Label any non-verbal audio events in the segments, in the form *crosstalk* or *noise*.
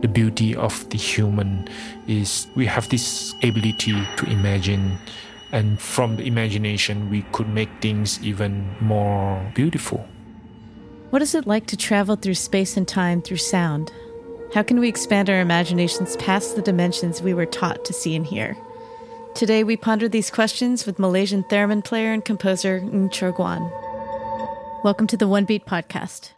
the beauty of the human is we have this ability to imagine and from the imagination we could make things even more beautiful. What is it like to travel through space and time through sound? How can we expand our imaginations past the dimensions we were taught to see and hear? Today we ponder these questions with malaysian theremin player and composer ng chor guan. Welcome to the one beat podcast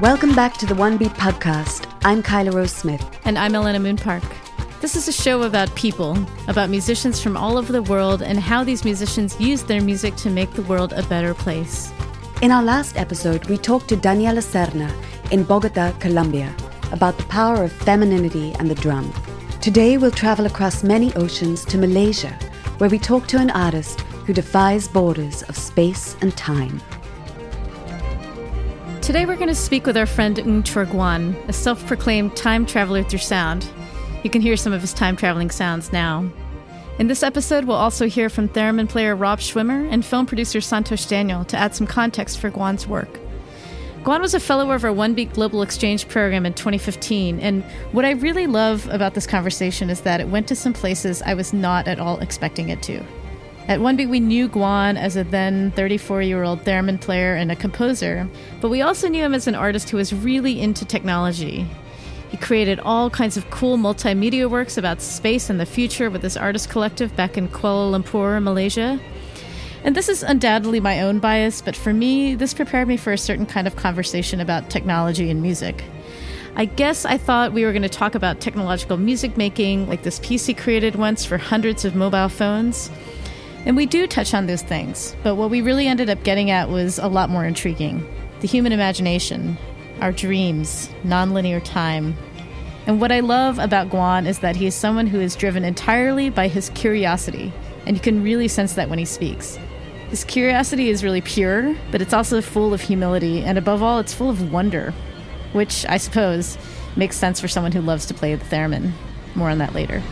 Welcome back to the One Beat podcast. I'm Kyla Rose Smith. And I'm Elena Moon Park. This is a show about people, about musicians from all over the world, and how these musicians use their music to make the world a better place. In our last episode, we talked to Daniela Serna in Bogota, Colombia, about the power of femininity and the drum. Today, we'll travel across many oceans to Malaysia, where we talk to an artist who defies borders of space and time. Today we're going to speak with our friend Ng Chor Guan, a self proclaimed time traveler through sound. You can hear some of his time traveling sounds now. In this episode, we'll also hear from theremin player Rob Schwimmer and film producer Santhosh Daniel to add some context for Guan's work. Guan was a fellow of our One Beat Global Exchange program in 2015, and what I really love about this conversation is that it went to some places I was not at all expecting it to. At One Beat, we knew Guan as a then 34 year old theremin player and a composer, but we also knew him as an artist who was really into technology. He created all kinds of cool multimedia works about space and the future with his artist collective back in Kuala Lumpur, Malaysia. And this is undoubtedly my own bias, but for me, this prepared me for a certain kind of conversation about technology and music. I guess I thought we were going to talk about technological music making, like this piece he created once for hundreds of mobile phones. And we do touch on those things, but what we really ended up getting at was a lot more intriguing the human imagination, our dreams, nonlinear time. And what I love about Guan is that he is someone who is driven entirely by his curiosity, and you can really sense that when he speaks. His curiosity is really pure, but it's also full of humility, and above all, it's full of wonder, which I suppose makes sense for someone who loves to play the theremin. More on that later.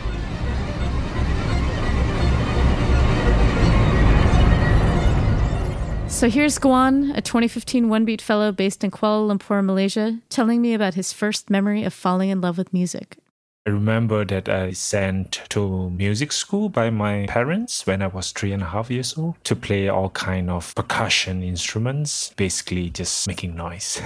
So here's Guan, a 2015 One Beat fellow based in Kuala Lumpur, Malaysia, telling me about his first memory of falling in love with music. I remember that I sent to music school by my parents when I was three and a half years old to play all kind of percussion instruments, basically just making noise.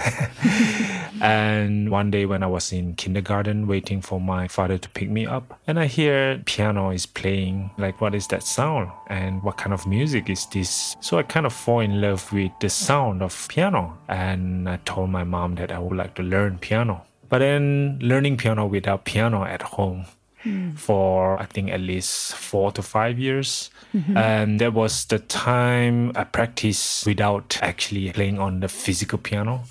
*laughs* and one day when I was in kindergarten waiting for my father to pick me up, and I hear piano is playing, like what is that sound? And what kind of music is this? So I kind of fall in love with the sound of piano. And I told my mom that I would like to learn piano. But then learning piano without piano at home mm. for I think at least four to five years. Mm-hmm. And that was the time I practiced without actually playing on the physical piano.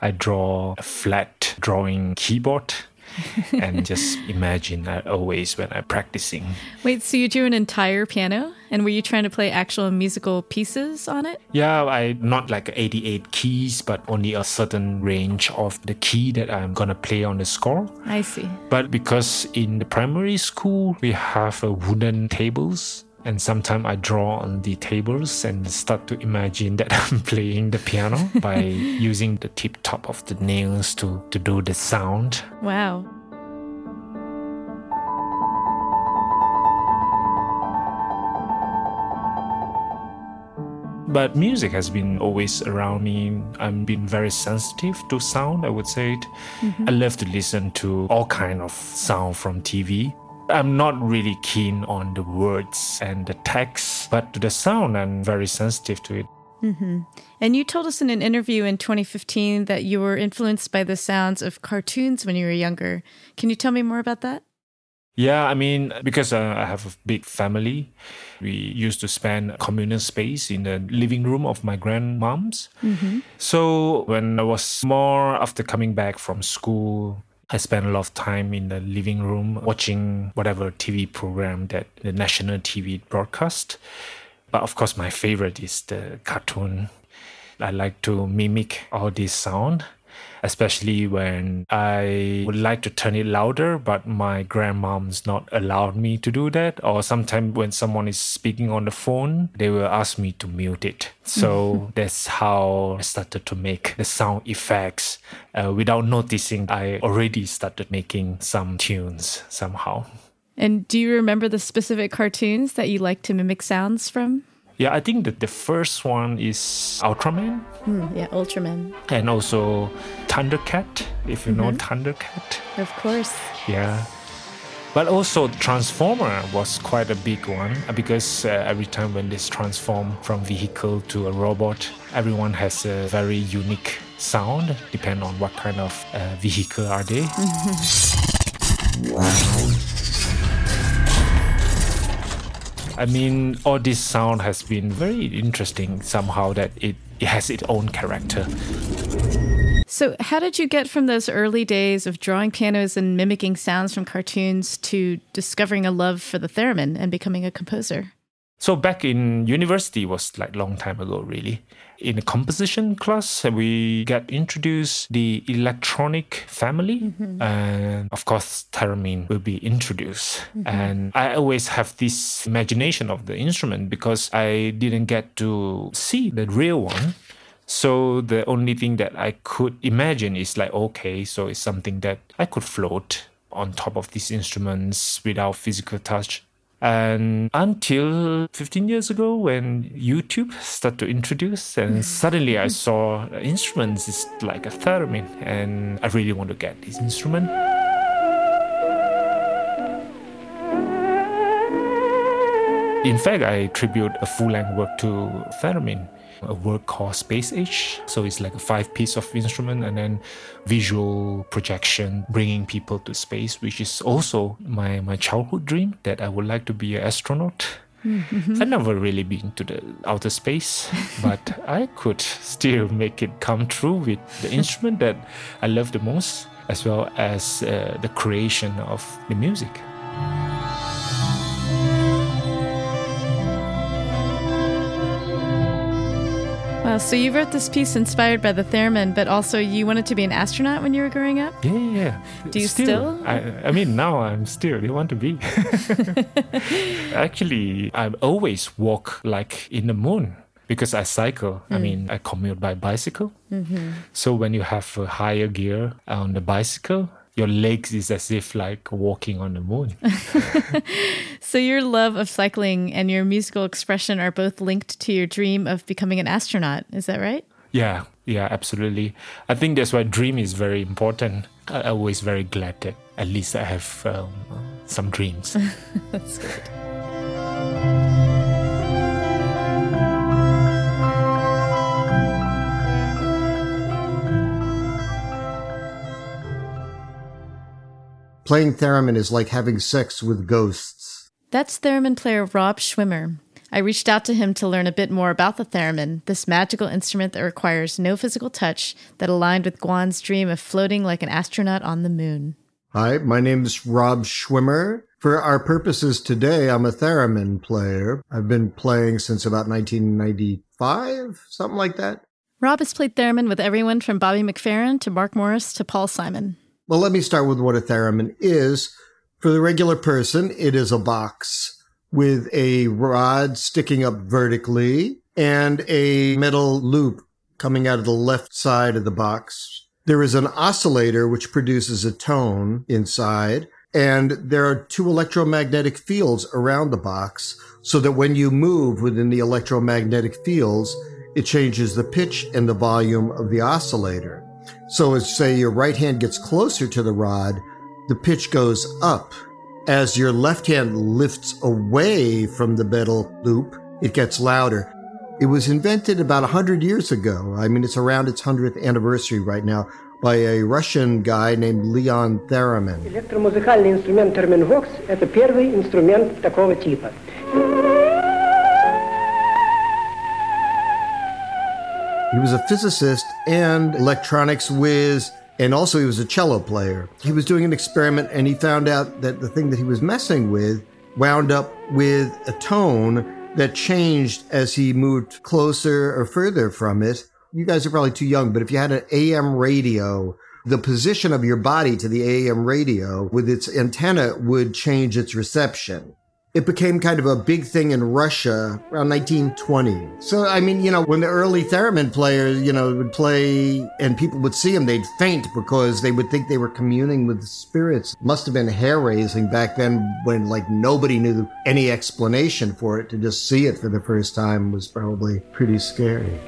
I draw a flat drawing keyboard *laughs* and just imagine that always when I'm practicing. Wait, so you drew an entire piano? And were you trying to play actual musical pieces on it? Yeah, I not like 88 keys, but only a certain range of the key that I'm gonna play on the score. I see. But because in the primary school we have a wooden tables and sometimes I draw on the tables and start to imagine that *laughs* I'm playing the piano by *laughs* using the tip top of the nails to, to do the sound. Wow. But music has been always around me. I've been very sensitive to sound, I would say. Mm-hmm. I love to listen to all kind of sound from TV I'm not really keen on the words and the text, but to the sound, I'm very sensitive to it. Mm-hmm. And you told us in an interview in 2015 that you were influenced by the sounds of cartoons when you were younger. Can you tell me more about that? Yeah, I mean, because uh, I have a big family, we used to spend communal space in the living room of my grandmom's. Mm-hmm. So when I was more after coming back from school, I spend a lot of time in the living room watching whatever TV program that the national TV broadcast. But of course, my favorite is the cartoon. I like to mimic all this sound. Especially when I would like to turn it louder, but my grandmom's not allowed me to do that. Or sometimes when someone is speaking on the phone, they will ask me to mute it. So *laughs* that's how I started to make the sound effects. Uh, without noticing, I already started making some tunes somehow. And do you remember the specific cartoons that you like to mimic sounds from? Yeah, I think that the first one is Ultraman Hmm, yeah, Ultraman. and also Thundercat, if you know Thundercat. Of course. Yeah. But also Transformer was quite a big one uh, because uh, every time when this transform from vehicle to a robot, everyone has a very unique sound, depend on what kind of uh, vehicle are they. I mean, all this sound has been very interesting somehow that it, it has its own character. So, how did you get from those early days of drawing pianos and mimicking sounds from cartoons to discovering a love for the theremin and becoming a composer? So back in university was like long time ago really. In a composition class, we get introduced the electronic family, mm-hmm. and of course theremin will be introduced. Mm-hmm. And I always have this imagination of the instrument because I didn't get to see the real one. So the only thing that I could imagine is like, okay, so it's something that I could float on top of these instruments without physical touch. And until 15 years ago, when YouTube started to introduce, and mm-hmm. suddenly I saw instruments is like a theremin, and I really want to get this instrument. In fact, I tribute a full-length work to theremin, a work called Space Age. So it's like a five-piece of instrument and then visual projection, bringing people to space, which is also my, my childhood dream that I would like to be an astronaut. I've never really been to the outer space, *laughs* but I could still make it come true with the instrument that I love the most, as well as uh, the creation of the music. Wow, so you wrote this piece inspired by the theremin, but also you wanted to be an astronaut when you were growing up? Yeah, yeah. Do you still? I, I mean, now I'm still. You want to be? *laughs* Actually, I always walk like in the moon because I cycle. I hmm. mean, I commute by bicycle. Mm-hmm. So when you have a higher gear on the bicycle, your legs is as if like walking on the moon. *laughs* So your love of cycling and your musical expression are both linked to your dream of becoming an astronaut. Is that right? yeah, yeah, absolutely. I think that's why dream is very important. I I'm always very glad that at least I have um, some dreams. *laughs* That's good. Playing theremin is like having sex with ghosts. That's theremin player Rob Schwimmer. I reached out to him to learn a bit more about the theremin, this magical instrument that requires no physical touch that aligned with Guan's dream of floating like an astronaut on the moon. Hi, my name is Rob Schwimmer. For our purposes today, I'm a theremin player. I've been playing since about 1995, something like that. Rob has played theremin with everyone from Bobby McFerrin to Mark Morris to Paul Simon. Well, let me start with what a theremin is. For the regular person, it is a box with a rod sticking up vertically and a metal loop coming out of the left side of the box. There is an oscillator which produces a tone inside, and there are two electromagnetic fields around the box so that when you move within the electromagnetic fields, it changes the pitch and the volume of the oscillator. So as say your right hand gets closer to the rod, the pitch goes up. As your left hand lifts away from the metal loop, it gets louder. It was invented about 100 years ago. I mean, it's around its 100th anniversary right now by a Russian guy named Leon Theremin. Электромузыкальный инструмент терминвокс – это первый инструмент такого типа. He was a physicist and electronics whiz, and also he was a cello player. He was doing an experiment and he found out that the thing that he was messing with wound up with a tone that changed as he moved closer or further from it, you guys are probably too young, but if you had an AM radio, the position of your body to the AM radio with its antenna would change its reception it became kind of a big thing in Russia around 1920. So, I mean, you know, when the early theremin players, you know, would play and people would see them, they'd faint because they would think they were communing with spirits. Must have been hair raising back then when like nobody knew any explanation for it. To just see it for the first time was probably pretty scary.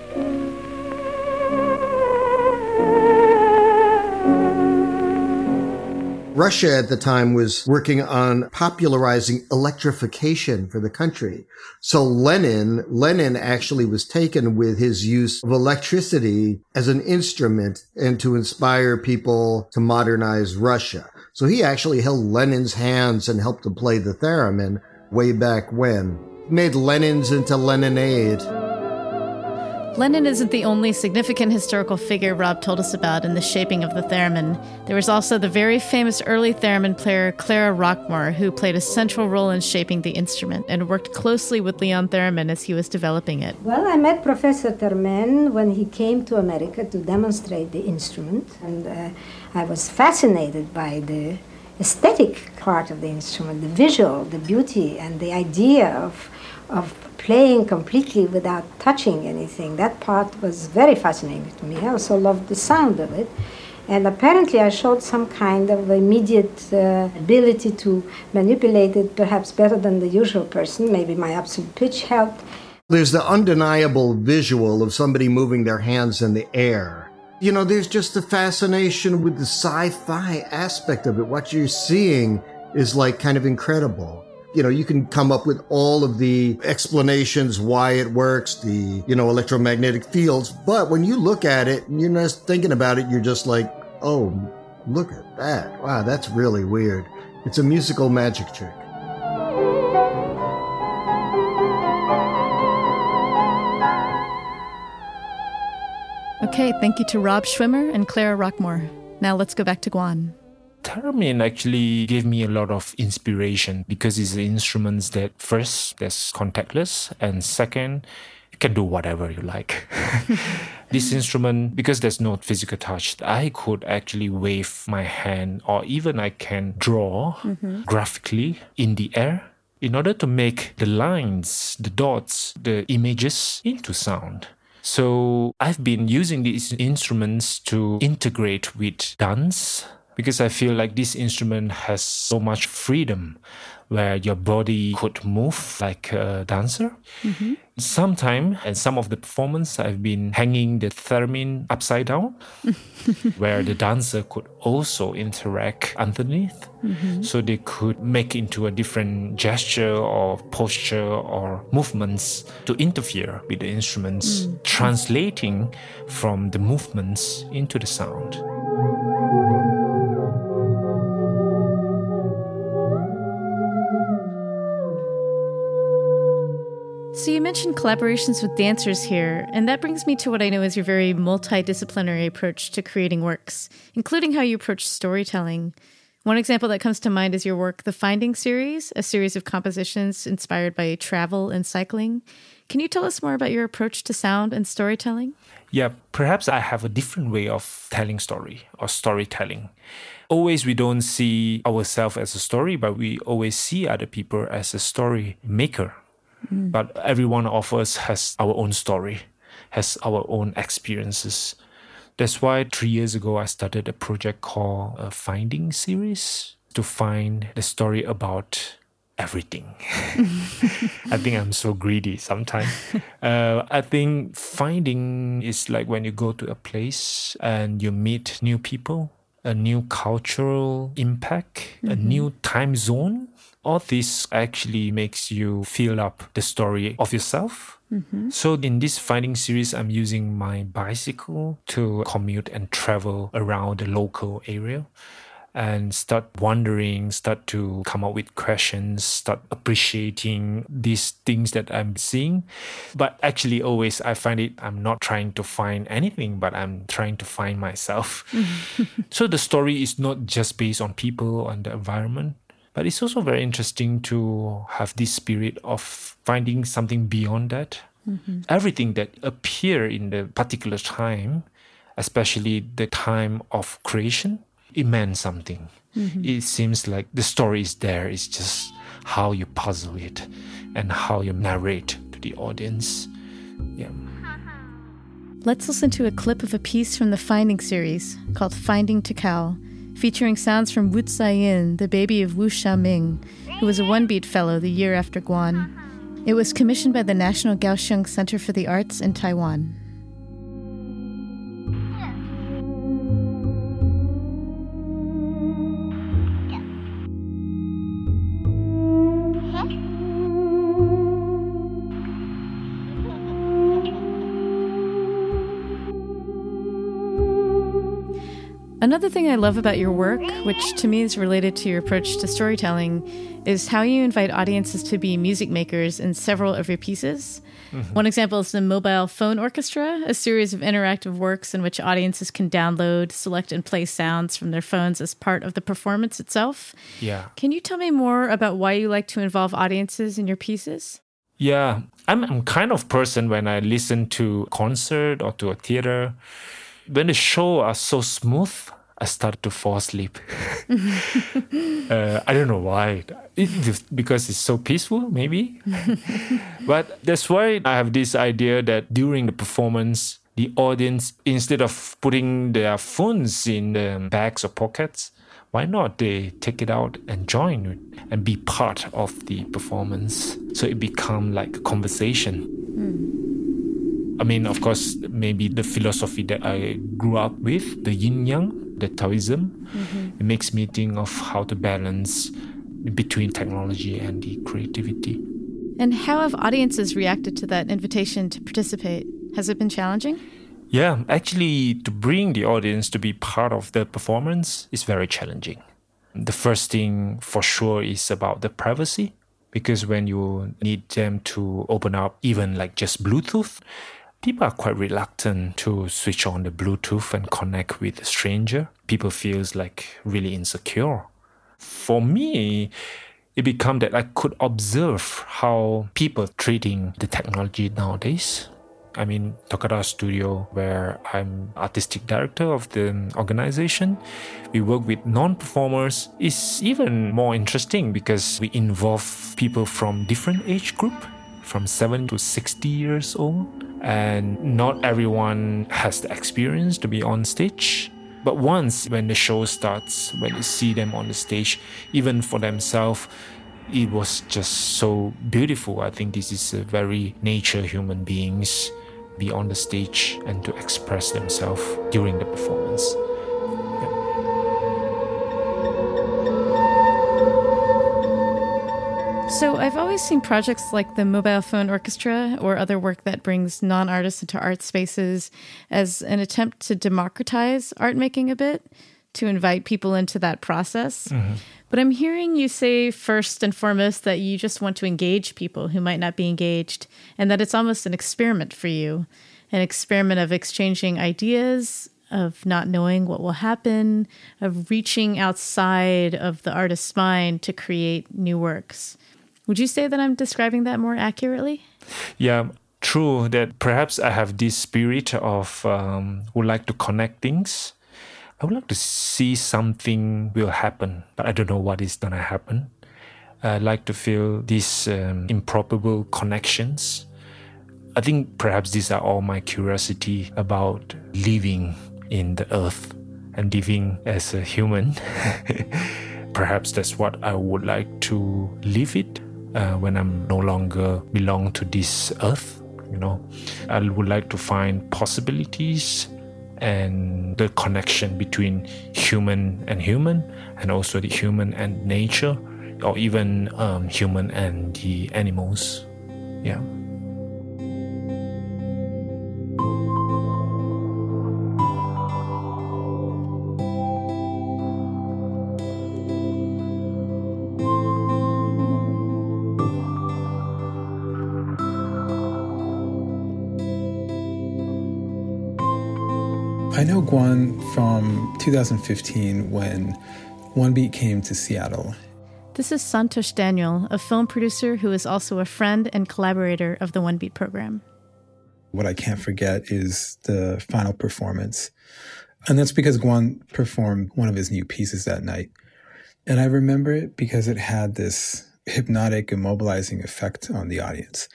Russia at the time was working on popularizing electrification for the country. So Lenin, Lenin actually was taken with his use of electricity as an instrument and to inspire people to modernize Russia. So he actually held Lenin's hands and helped to play the theremin way back when. Made Lenin's into Leninade. Lenin isn't the only significant historical figure Rob told us about in the shaping of the theremin. There was also the very famous early theremin player Clara Rockmore, who played a central role in shaping the instrument and worked closely with Leon Theremin as he was developing it. Well, I met Professor Theremin when he came to America to demonstrate the instrument, and uh, I was fascinated by the aesthetic part of the instrument, the visual, the beauty, and the idea of of playing completely without touching anything. That part was very fascinating to me. I also loved the sound of it. And apparently, I showed some kind of immediate uh, ability to manipulate it perhaps better than the usual person. Maybe my absolute pitch helped. There's the undeniable visual of somebody moving their hands in the air. You know, there's just the fascination with the sci fi aspect of it. What you're seeing is like kind of incredible you know, you can come up with all of the explanations why it works, the, you know, electromagnetic fields. But when you look at it and you're just thinking about it, you're just like, oh, look at that. Wow, that's really weird. It's a musical magic trick. Okay, thank you to Rob Schwimmer and Clara Rockmore. Now let's go back to Guan. Theremin actually gave me a lot of inspiration because it's instruments that first, that's contactless, and second, you can do whatever you like. *laughs* this instrument, because there's no physical touch, I could actually wave my hand or even I can draw mm-hmm. graphically in the air in order to make the lines, the dots, the images into sound. So I've been using these instruments to integrate with dance because I feel like this instrument has so much freedom where your body could move like a dancer. Mm-hmm. Sometimes, and some of the performance, I've been hanging the theremin upside down, *laughs* where the dancer could also interact underneath. Mm-hmm. So they could make into a different gesture or posture or movements to interfere with the instruments, mm. translating from the movements into the sound. Mentioned collaborations with dancers here, and that brings me to what I know is your very multidisciplinary approach to creating works, including how you approach storytelling. One example that comes to mind is your work, The Finding Series, a series of compositions inspired by travel and cycling. Can you tell us more about your approach to sound and storytelling? Yeah, perhaps I have a different way of telling story or storytelling. Always we don't see ourselves as a story, but we always see other people as a story maker Mm. But every one of us has our own story, has our own experiences. That's why three years ago I started a project called a Finding Series to find the story about everything. *laughs* I think I'm so greedy sometimes. *laughs* Uh, I think finding is like when you go to a place and you meet new people, a new cultural impact, mm-hmm. a new time zone all this actually makes you fill up the story of yourself. Mm-hmm. So in this finding series, I'm using my bicycle to commute and travel around the local area and start wondering, start to come up with questions, start appreciating these things that I'm seeing. But actually, always I find it, I'm not trying to find anything, but I'm trying to find myself. *laughs* so the story is not just based on people and the environment, but it's also very interesting to have this spirit of finding something beyond that. Mm-hmm. Everything that appear in the particular time, especially the time of creation, it meant something. Mm-hmm. It seems like the story is there. It's just how you puzzle it and how you narrate to the audience. Yeah. Let's listen to a clip of a piece from the Finding series called Finding Takao, featuring sounds from Wu Tsai-yin, the baby of Wu Xiaoming, who was a One Beat Fellow the year after Guan. It was commissioned by the National Kaohsiung Center for the Arts in Taiwan. Another thing I love about your work, which to me is related to your approach to storytelling, is how you invite audiences to be music makers in several of your pieces. Mm-hmm. One example is the Mobile Phone Orchestra, a series of interactive works in which audiences can download, select, and play sounds from their phones as part of the performance itself. Yeah. Can you tell me more about why you like to involve audiences in your pieces? Yeah, I'm, I'm kind of person when I listen to concert or to a theater, when the show are so smooth, I start to fall asleep. *laughs* uh, I don't know why. It, because it's so peaceful, maybe. *laughs* but that's why I have this idea that during the performance, the audience, instead of putting their phones in the bags or pockets, why not they take it out and join it and be part of the performance so it become like a conversation i mean of course maybe the philosophy that i grew up with the yin yang the taoism mm-hmm. it makes me think of how to balance between technology and the creativity And how have audiences reacted to that invitation to participate? Has it been challenging? Yeah, actually, to bring the audience to be part of the performance is very challenging. The first thing for sure is about the privacy, because when you need them to open up, even like just Bluetooth, people are quite reluctant to switch on the Bluetooth and connect with a stranger. People feels like really insecure. For me, it became that I could observe how people treating the technology nowadays. I mean, Toccata Studio, where I'm artistic director of the organization, we work with non-performers is even more interesting because we involve people from different age group, from 7 to 60 years old, and not everyone has the experience to be on stage. But once when the show starts, when you see them on the stage, even for themselves, it was just so beautiful. I think this is a very nature human beings be on the stage and to express themselves during the performance. So, I've always seen projects like the Mobile Phone Orchestra or other work that brings non artists into art spaces as an attempt to democratize art making a bit, to invite people into that process. Mm-hmm. But I'm hearing you say first and foremost that you just want to engage people who might not be engaged, and that it's almost an experiment for you an experiment of exchanging ideas, of not knowing what will happen, of reaching outside of the artist's mind to create new works. Would you say that I'm describing that more accurately? Yeah, true that perhaps I have this spirit of um, would like to connect things. I would like to see something will happen, but I don't know what is gonna happen. I like to feel these um, improbable connections. I think perhaps these are all my curiosity about living in the earth and living as a human. *laughs* perhaps that's what I would like to live it uh, when I'm no longer belong to this earth. You know, I would like to find possibilities and the connection between human and human, and also the human and nature, or even um, human and the animals. Yeah. 2015 when One Beat came to Seattle. This is Santhosh Daniel, a film producer who is also a friend and collaborator of the One Beat program. What I can't forget is the final performance. And that's because Guan performed one of his new pieces that night. And I remember it because it had this hypnotic, immobilizing effect on the audience.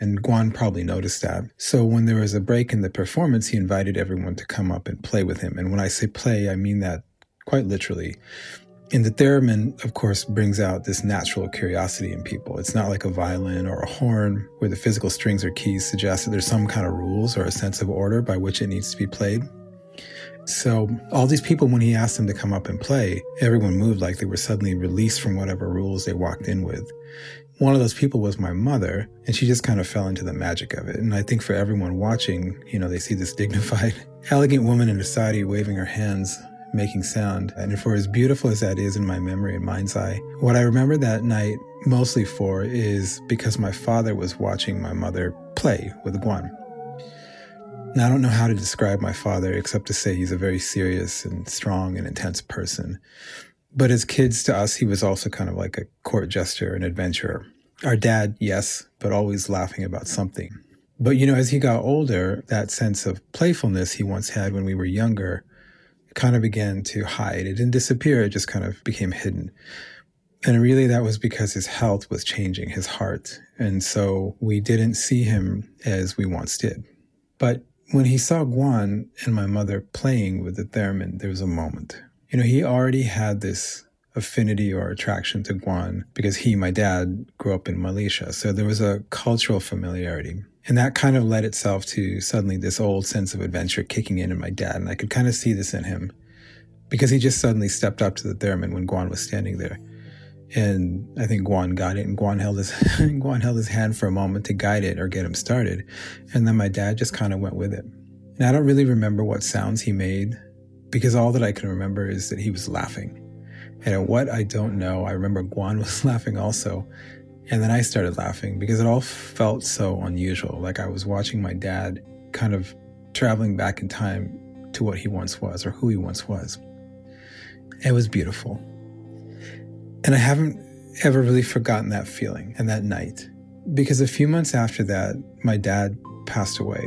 And Guan probably noticed that. So when there was a break in the performance, he invited everyone to come up and play with him. And when I say play, I mean that quite literally. And the theremin, of course, brings out this natural curiosity in people. It's not like a violin or a horn where the physical strings or keys suggest that there's some kind of rules or a sense of order by which it needs to be played. So all these people, when he asked them to come up and play, everyone moved like they were suddenly released from whatever rules they walked in with. One of those people was my mother, and she just kind of fell into the magic of it. And I think for everyone watching, you know, they see this *laughs* dignified, elegant woman in a sari waving her hands, making sound. And for as beautiful as that is in my memory and mind's eye, what I remember that night mostly for is because my father was watching my mother play with Guan. Now, I don't know how to describe my father except to say he's a very serious and strong and intense person. But as kids to us, he was also kind of like a court jester, an adventurer. Our dad, yes, but always laughing about something. But you know, as he got older, that sense of playfulness he once had when we were younger kind of began to hide. It didn't disappear, it just kind of became hidden. And really, that was because his health was changing, his heart. And so we didn't see him as we once did. But when he saw Guan and my mother playing with the theremin, there was a moment. You know, he already had this affinity or attraction to Guan because he, my dad, grew up in Malaysia. So there was a cultural familiarity. And that kind of led itself to suddenly this old sense of adventure kicking in in my dad. And I could kind of see this in him because he just suddenly stepped up to the theremin when Guan was standing there. And I think Guan got it, and Guan held his *laughs* Guan held his hand for a moment to guide it or get him started, and then my dad just kind of went with it. And I don't really remember what sounds he made, because all that I can remember is that he was laughing. And what I don't know, I remember Guan *laughs* was laughing also, and then I started laughing because it all felt so unusual. Like I was watching my dad kind of traveling back in time to what he once was or who he once was. It was beautiful. And I haven't ever really forgotten that feeling and that night because a few months after that, my dad passed away.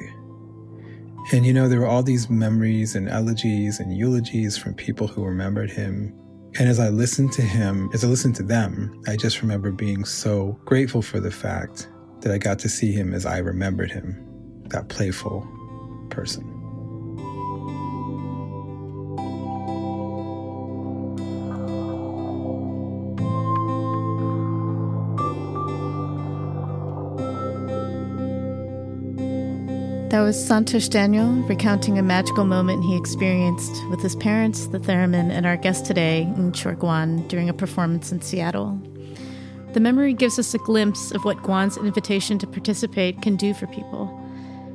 And you know, there were all these memories and elegies and eulogies from people who remembered him. And as I listened to him, as I listened to them, I just remember being so grateful for the fact that I got to see him as I remembered him, that playful person. That was Santhosh Daniel recounting a magical moment he experienced with his parents, the theremin, and our guest today, Ng Chor Guan, during a performance in Seattle. The memory gives us a glimpse of what Guan's invitation to participate can do for people.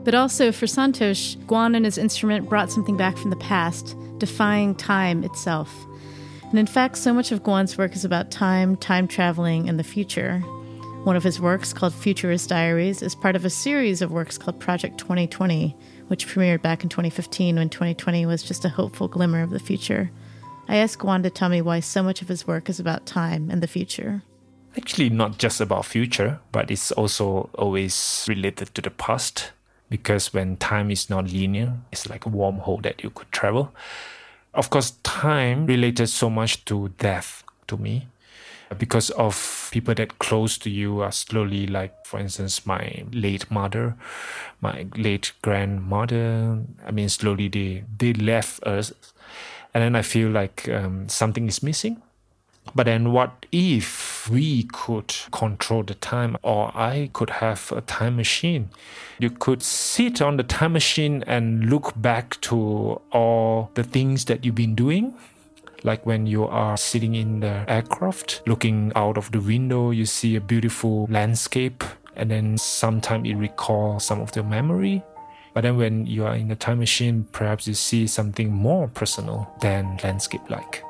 But also, for Santhosh, Guan and his instrument brought something back from the past, defying time itself. And in fact, so much of Guan's work is about time, time traveling, and the future. One of his works, called Futurist Diaries, is part of a series of works called Project 2020, which premiered back in 2015 when 2020 was just a hopeful glimmer of the future. I asked Guan to tell me why so much of his work is about time and the future. Actually, not just about future, but it's also always related to the past. Because when time is not linear, it's like a wormhole that you could travel. Of course, time related so much to death to me because of people that close to you are slowly like for instance my late mother my late grandmother. I mean slowly they they left us. And then i feel like um, something is missing. But then what if we could control the time or I could have a time machine? You could sit on the time machine and look back to all the things that you've been doing like when you are sitting in the aircraft, looking out of the window, you see a beautiful landscape, and then sometimes it recalls some of the memory. But then when you are in a time machine, perhaps you see something more personal than landscape like.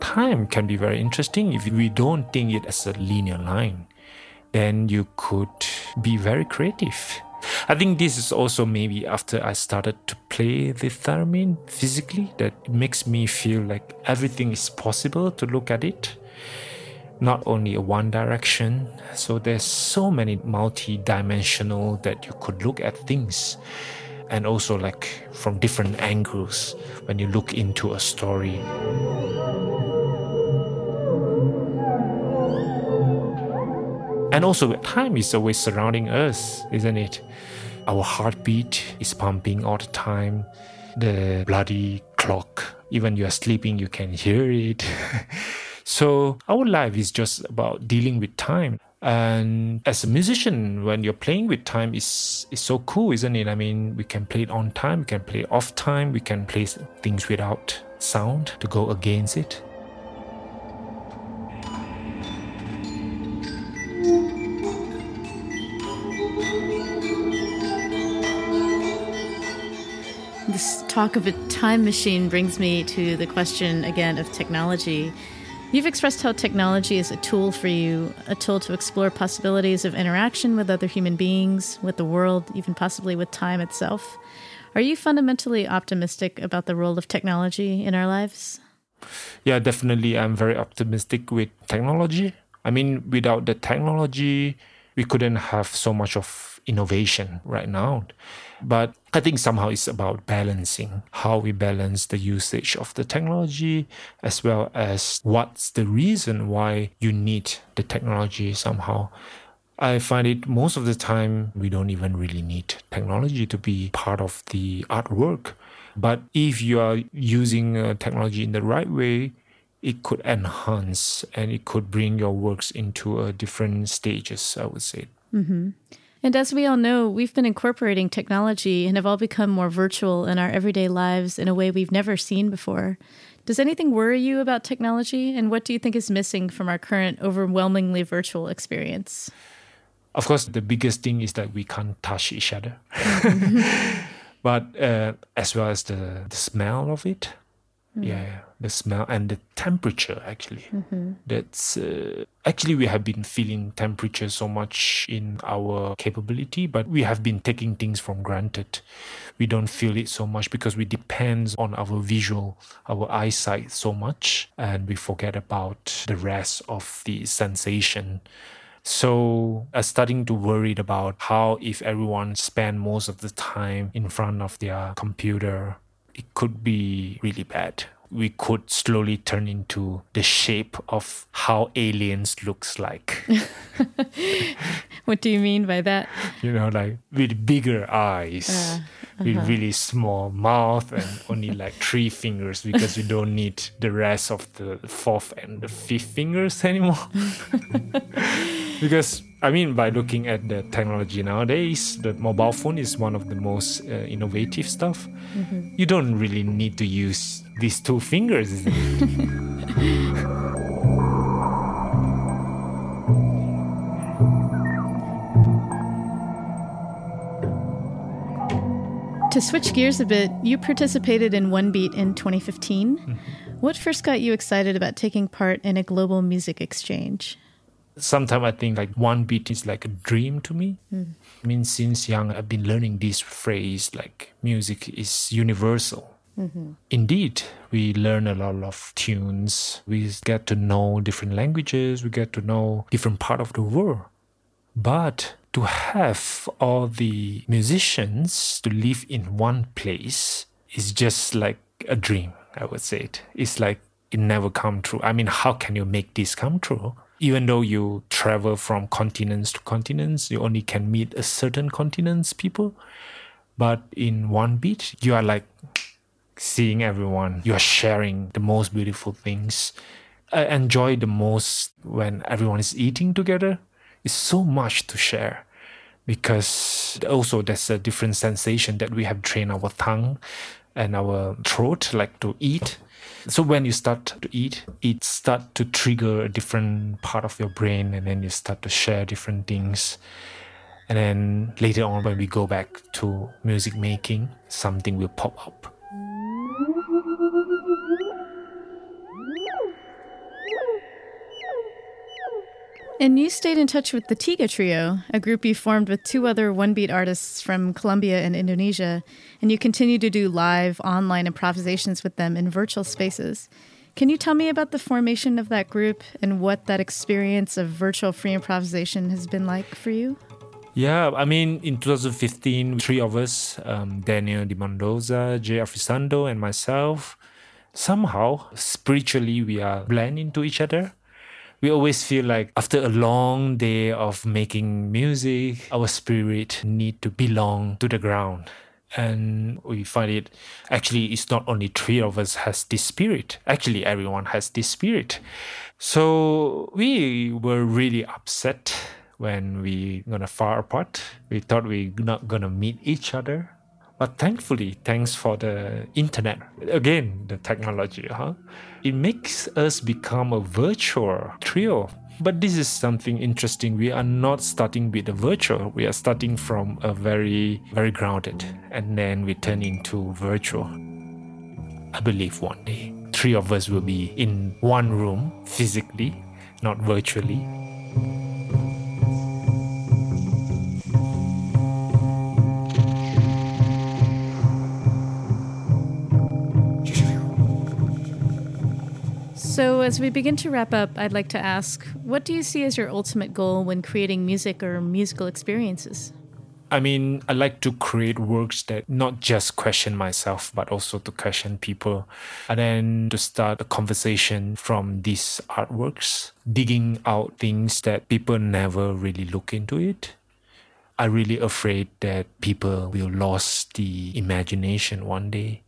Time can be very interesting if we don't think it as a linear line. Then you could be very creative I think this is also maybe after I started to play the theremin physically that makes me feel like everything is possible to look at it. not only one direction. So there's so many multi-dimensional that you could look at things and also like from different angles when you look into a story. And also, time is always surrounding us, isn't it? Our heartbeat is pumping all the time. The bloody clock, even you are sleeping, you can hear it. *laughs* so, our life is just about dealing with time. And as a musician, when you're playing with time, is is so cool, isn't it? I mean, we can play it on time, we can play off time, we can play things without sound to go against it. This talk of a time machine brings me to the question again of technology. You've expressed how technology is a tool for you, a tool to explore possibilities of interaction with other human beings, with the world, even possibly with time itself. Are you fundamentally optimistic about the role of technology in our lives? Yeah, definitely. I'm very optimistic with technology. I mean, without the technology, we couldn't have so much of innovation right now. But I think somehow it's about balancing how we balance the usage of the technology as well as what's the reason why you need the technology somehow. I find it most of the time we don't even really need technology to be part of the artwork. But if you are using uh, technology in the right way, it could enhance and it could bring your works into a different stages, I would say. Mm-hmm. And as we all know, we've been incorporating technology and have all become more virtual in our everyday lives in a way we've never seen before. Does anything worry you about technology? And what do you think is missing from our current overwhelmingly virtual experience? Of course, the biggest thing is that we can't touch each other. *laughs* but uh, as well as the, the smell of it. Mm. Yeah, the smell and the temperature actually. Mm-hmm. That's uh, actually we have been feeling temperature so much in our capability, but we have been taking things from granted. We don't feel it so much because we depend on our visual, our eyesight so much, and we forget about the rest of the sensation. So I'm starting to worry about how if everyone spend most of the time in front of their computer it could be really bad. We could slowly turn into the shape of how aliens looks like. *laughs* what do you mean by that? You know, like with bigger eyes, uh, uh-huh. with really small mouth, and *laughs* only like three fingers because you don't need the rest of the fourth and the fifth fingers anymore. *laughs* because I mean, by looking at the technology nowadays, the mobile phone is one of the most uh, innovative stuff. Mm-hmm. You don't really need to use these two fingers. *laughs* To switch gears a bit, you participated in One Beat in 2015. Mm-hmm. What first got you excited about taking part in a global music exchange? Sometimes I think like one beat is like a dream to me. Mm. I mean, since young, I've been learning this phrase like music is universal. Mm-hmm. Indeed, we learn a lot of tunes. We get to know different languages. We get to know different part of the world. But to have all the musicians to live in one place is just like a dream. I would say it. It's like it never come true. I mean, how can you make this come true? even though you travel from continents to continents, you only can meet a certain continent's people. But in one beat, you are like seeing everyone. You are sharing the most beautiful things. I enjoy the most when everyone is eating together. It's so much to share because also there's a different sensation that we have trained our tongue and our throat like to eat so when you start to eat, it start to trigger a different part of your brain, and then you start to share different things. And then later on, when we go back to music making, something will pop up. And you stayed in touch with the Tiga Trio, a group you formed with two other one beat artists from Colombia and Indonesia, and you continue to do live online improvisations with them in virtual spaces. Can you tell me about the formation of that group and what that experience of virtual free improvisation has been like for you? Yeah, I mean, in 2015, three of us, um, Daniel Di Mendoza, Jay Afrisando, and myself, somehow spiritually we are blend into each other. We always feel like after a long day of making music, our spirit need to belong to the ground. And we find it actually it's not only three of us has this spirit. Actually everyone has this spirit. So we were really upset when we gonna far apart. We thought we not gonna meet each other. But thankfully, thanks for the internet, again, the technology, huh? It makes us become a virtual trio. But this is something interesting. We are not starting with a virtual. We are starting from a very, very grounded, and then we turn into virtual. I believe one day, three of us will be in one room physically, not virtually. As we begin to wrap up, I'd like to ask what do you see as your ultimate goal when creating music or musical experiences? I mean, I like to create works that not just question myself, but also to question people. And then to start a conversation from these artworks, digging out things that people never really look into it. I'm really afraid that people will lose the imagination one day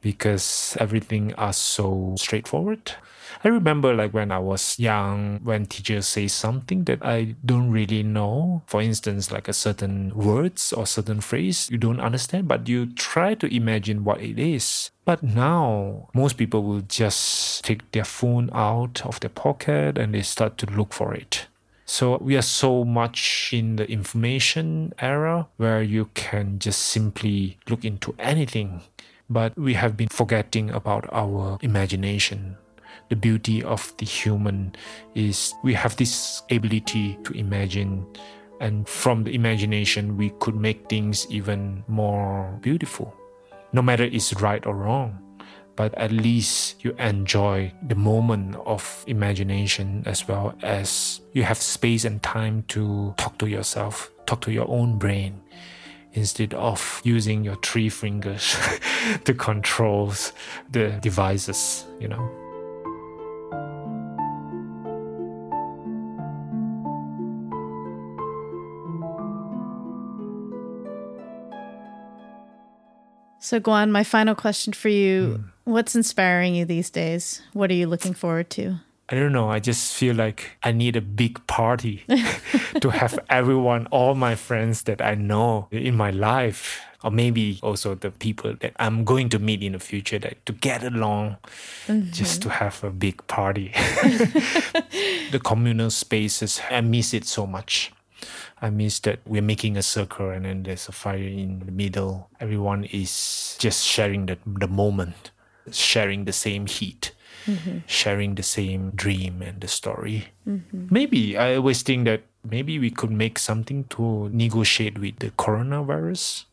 because everything are so straightforward. I remember like when I was young, when teachers say something that I don't really know, for instance, like a certain words or certain phrase you don't understand, but you try to imagine what it is. But now most people will just take their phone out of their pocket and they start to look for it. So we are so much in the information era where you can just simply look into anything but we have been forgetting about our imagination. The beauty of the human is we have this ability to imagine, and from the imagination, we could make things even more beautiful. No matter it's right or wrong, but at least you enjoy the moment of imagination as well as you have space and time to talk to yourself, talk to your own brain instead of using your three fingers *laughs* to control the devices, you know. So, Guan, my final question for you mm. What's inspiring you these days? What are you looking forward to? I don't know. I just feel like I need a big party *laughs* to have everyone, all my friends that I know in my life, or maybe also the people that I'm going to meet in the future, that to get along, mm-hmm. just to have a big party. *laughs* *laughs* the communal spaces, I miss it so much. I miss that we're making a circle and then there's a fire in the middle. Everyone is just sharing the, the moment, sharing the same heat mm-hmm. sharing the same dream and the story. Mm-hmm. Maybe I always think that maybe we could make something to negotiate with the coronavirus.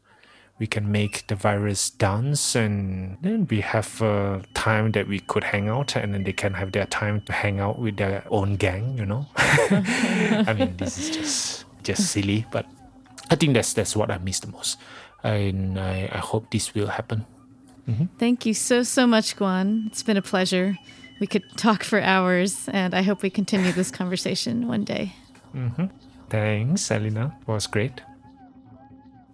We can make the virus dance and then we have a time that we could hang out and then they can have their time to hang out with their own gang, you know? *laughs* I mean, this is just just silly, but I think that's that's what I miss the most. And I, I hope this will happen. Mm-hmm. Thank you so, so much, Guan. It's been a pleasure. We could talk for hours, and I hope we continue this conversation one day. Mm-hmm. Thanks, Elena. It was great.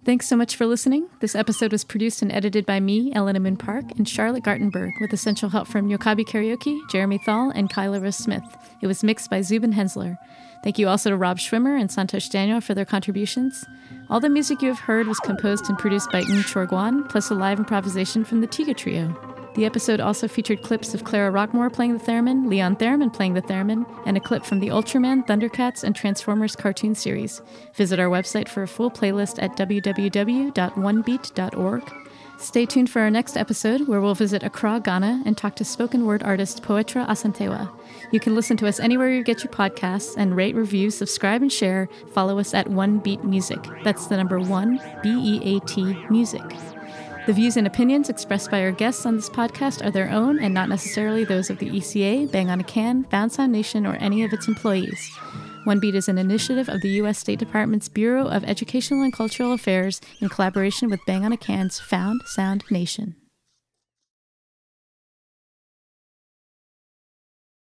Thanks so much for listening. This episode was produced and edited by me, Elena Moon Park, and Charlotte Gartenberg, with essential help from Nyokabi Kariũki, Jeremy Thal, and Kyla Rose Smith. It was mixed by Zubin Hensler. Thank you also to Rob Schwimmer and Santhosh Daniel for their contributions. All the music you have heard was composed and produced by Ng Chor Guan, plus a live improvisation from the Tiga Trio. The episode also featured clips of Clara Rockmore playing the theremin, Leon Theremin playing the theremin, and a clip from the Ultraman, Thundercats, and Transformers cartoon series. Visit our website for a full playlist at www.onebeat.org. Stay tuned for our next episode, where we'll visit Accra, Ghana, and talk to spoken word artist Poetra Asantewa. You can listen to us anywhere you get your podcasts and rate, review, subscribe, and share. Follow us at One Beat Music. That's the number one, B E A T Music. The views and opinions expressed by our guests on this podcast are their own and not necessarily those of the ECA, Bang on a Can, Found Sound Nation, or any of its employees. One Beat is an initiative of the U.S. State Department's Bureau of Educational and Cultural Affairs in collaboration with Bang on a Can's Found Sound Nation.